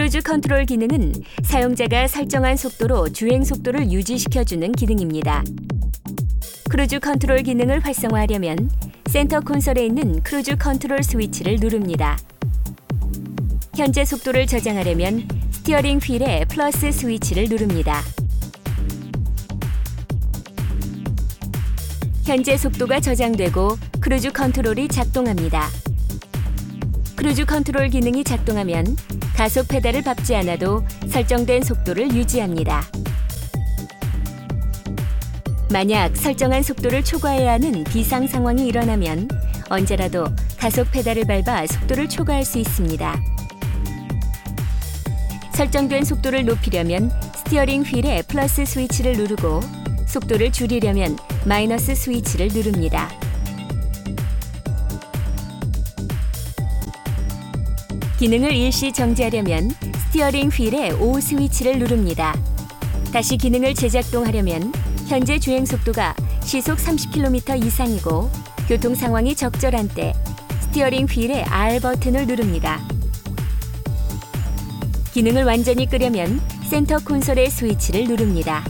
cruise control 기능은 사용자가 설정한 속도로 주행 속도를 유지시켜주는 기능입니다. cruise control 기능을 활성화하려면 center console에 있는 cruise control 스위치를 누릅니다. 현재 속도를 저장하려면 steering wheel의 플러스 스위치를 누릅니다. 현재 속도가 저장되고 cruise control이 작동합니다. cruise control 기능이 작동하면 가속 페달을 밟지 않아도 설정된 속도를 유지합니다. 만약 설정한 속도를 초과해야 하는 비상 상황이 일어나면 언제라도 가속 페달을 밟아 속도를 초과할 수 있습니다. 설정된 속도를 높이려면 steering wheel의 플러스 스위치를 누르고 속도를 줄이려면 마이너스 스위치를 누릅니다. 기능을 일시 정지하려면 스티어링 휠의 O 스위치를 누릅니다. 다시 기능을 재작동하려면 현재 주행 속도가 시속 30km 이상이고 교통 상황이 적절한 때 스티어링 휠의 R 버튼을 누릅니다. 기능을 완전히 끄려면 center console의 스위치를 누릅니다.